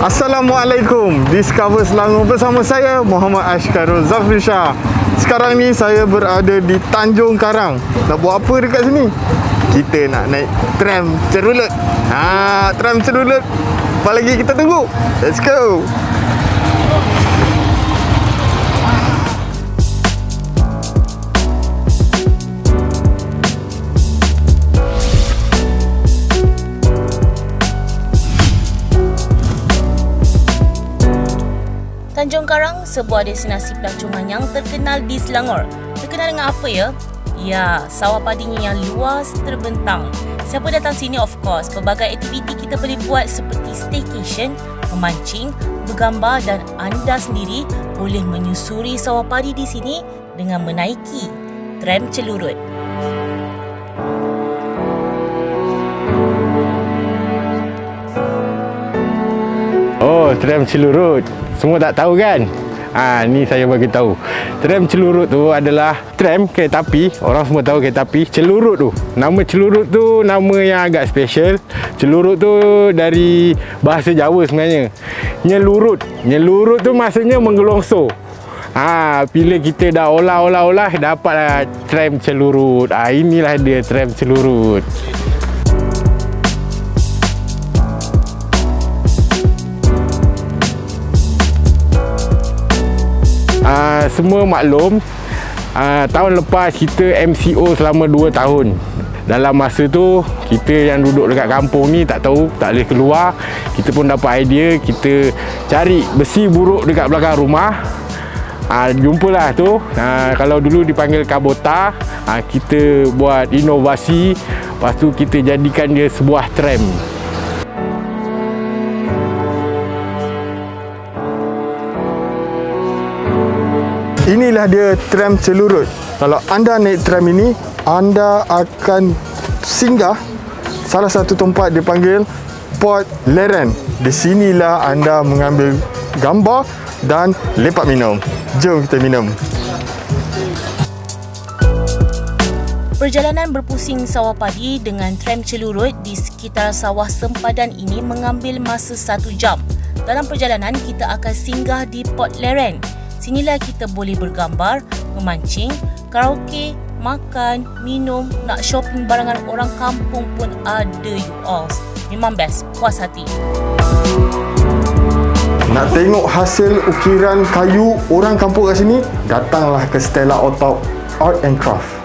Assalamualaikum. Discover Selangor bersama saya Muhammad Ashkarul Zafri Shah Sekarang ni saya berada di Tanjung Karang. Nak buat apa dekat sini? Kita nak naik tram cerulut. Ha, tram cerulut. Apa lagi kita tunggu? Let's go Tanjung Karang, sebuah destinasi pelancongan yang terkenal di Selangor. Terkenal dengan apa ya? Ya, sawah padinya yang luas terbentang. Siapa datang sini of course, pelbagai aktiviti kita boleh buat seperti staycation, memancing, bergambar dan anda sendiri boleh menyusuri sawah padi di sini dengan menaiki tram celurut. Oh, tram celurut. Semua tak tahu kan? Ah, ni saya bagi tahu. Tram celurut tu adalah tram kereta api. Orang semua tahu kereta api. Celurut tu. Nama celurut tu nama yang agak special. Celurut tu dari bahasa Jawa sebenarnya. Nyelurut. Nyelurut tu maksudnya menggelongsor. Ah, bila kita dah olah-olah-olah dapatlah tram celurut. Ah, inilah dia tram celurut. Uh, semua maklum uh, tahun lepas kita MCO selama 2 tahun. Dalam masa tu kita yang duduk dekat kampung ni tak tahu tak boleh keluar. Kita pun dapat idea kita cari besi buruk dekat belakang rumah. Uh, jumpalah tu. Uh, kalau dulu dipanggil kabota uh, kita buat inovasi. Lepas tu kita jadikan dia sebuah tram Inilah dia tram celurut. Kalau anda naik tram ini, anda akan singgah salah satu tempat dipanggil Port Leren. Di sinilah anda mengambil gambar dan lepak minum. Jom kita minum. Perjalanan berpusing sawah padi dengan tram celurut di sekitar sawah sempadan ini mengambil masa satu jam. Dalam perjalanan, kita akan singgah di Port Leren. Sinilah kita boleh bergambar, memancing, karaoke, makan, minum, nak shopping barangan orang kampung pun ada you all. Memang best, puas hati. Nak tengok hasil ukiran kayu orang kampung kat sini? Datanglah ke Stella Otop Art and Craft.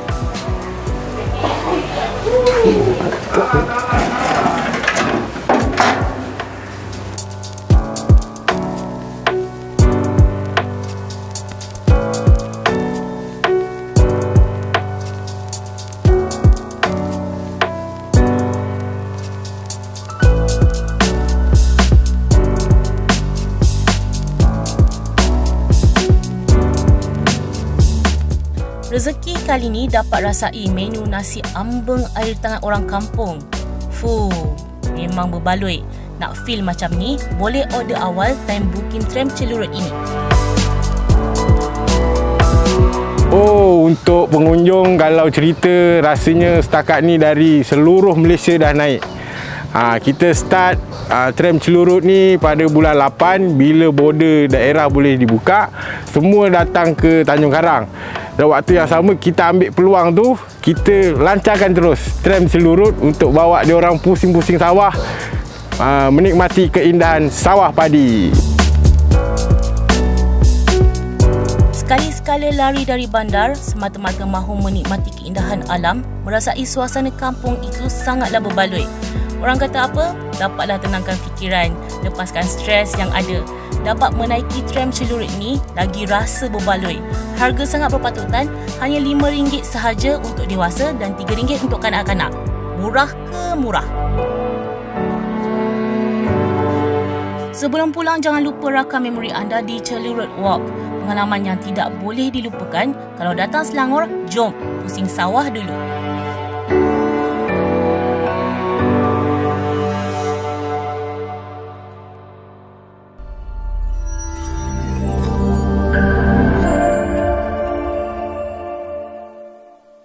Rezeki kali ni dapat rasai menu nasi ambeng air tangan orang kampung. Fuh, memang berbaloi. Nak feel macam ni, boleh order awal time booking tram celurut ini. Oh, untuk pengunjung kalau cerita rasanya setakat ni dari seluruh Malaysia dah naik. Ha, kita start ha, tram celurut ni pada bulan 8 bila border daerah boleh dibuka, semua datang ke Tanjung Karang. Dan waktu yang sama kita ambil peluang tu, kita lancarkan terus tram celurut untuk bawa dia orang pusing-pusing sawah ha, menikmati keindahan sawah padi. Sekali-sekala lari dari bandar semata-mata mahu menikmati keindahan alam, merasai suasana kampung itu sangatlah berbaloi. Orang kata apa? Dapatlah tenangkan fikiran, lepaskan stres yang ada. Dapat menaiki tram celurit ni lagi rasa berbaloi. Harga sangat berpatutan, hanya RM5 sahaja untuk dewasa dan RM3 untuk kanak-kanak. Murah ke murah? Sebelum pulang, jangan lupa rakam memori anda di Celurut Walk. Pengalaman yang tidak boleh dilupakan. Kalau datang Selangor, jom pusing sawah dulu.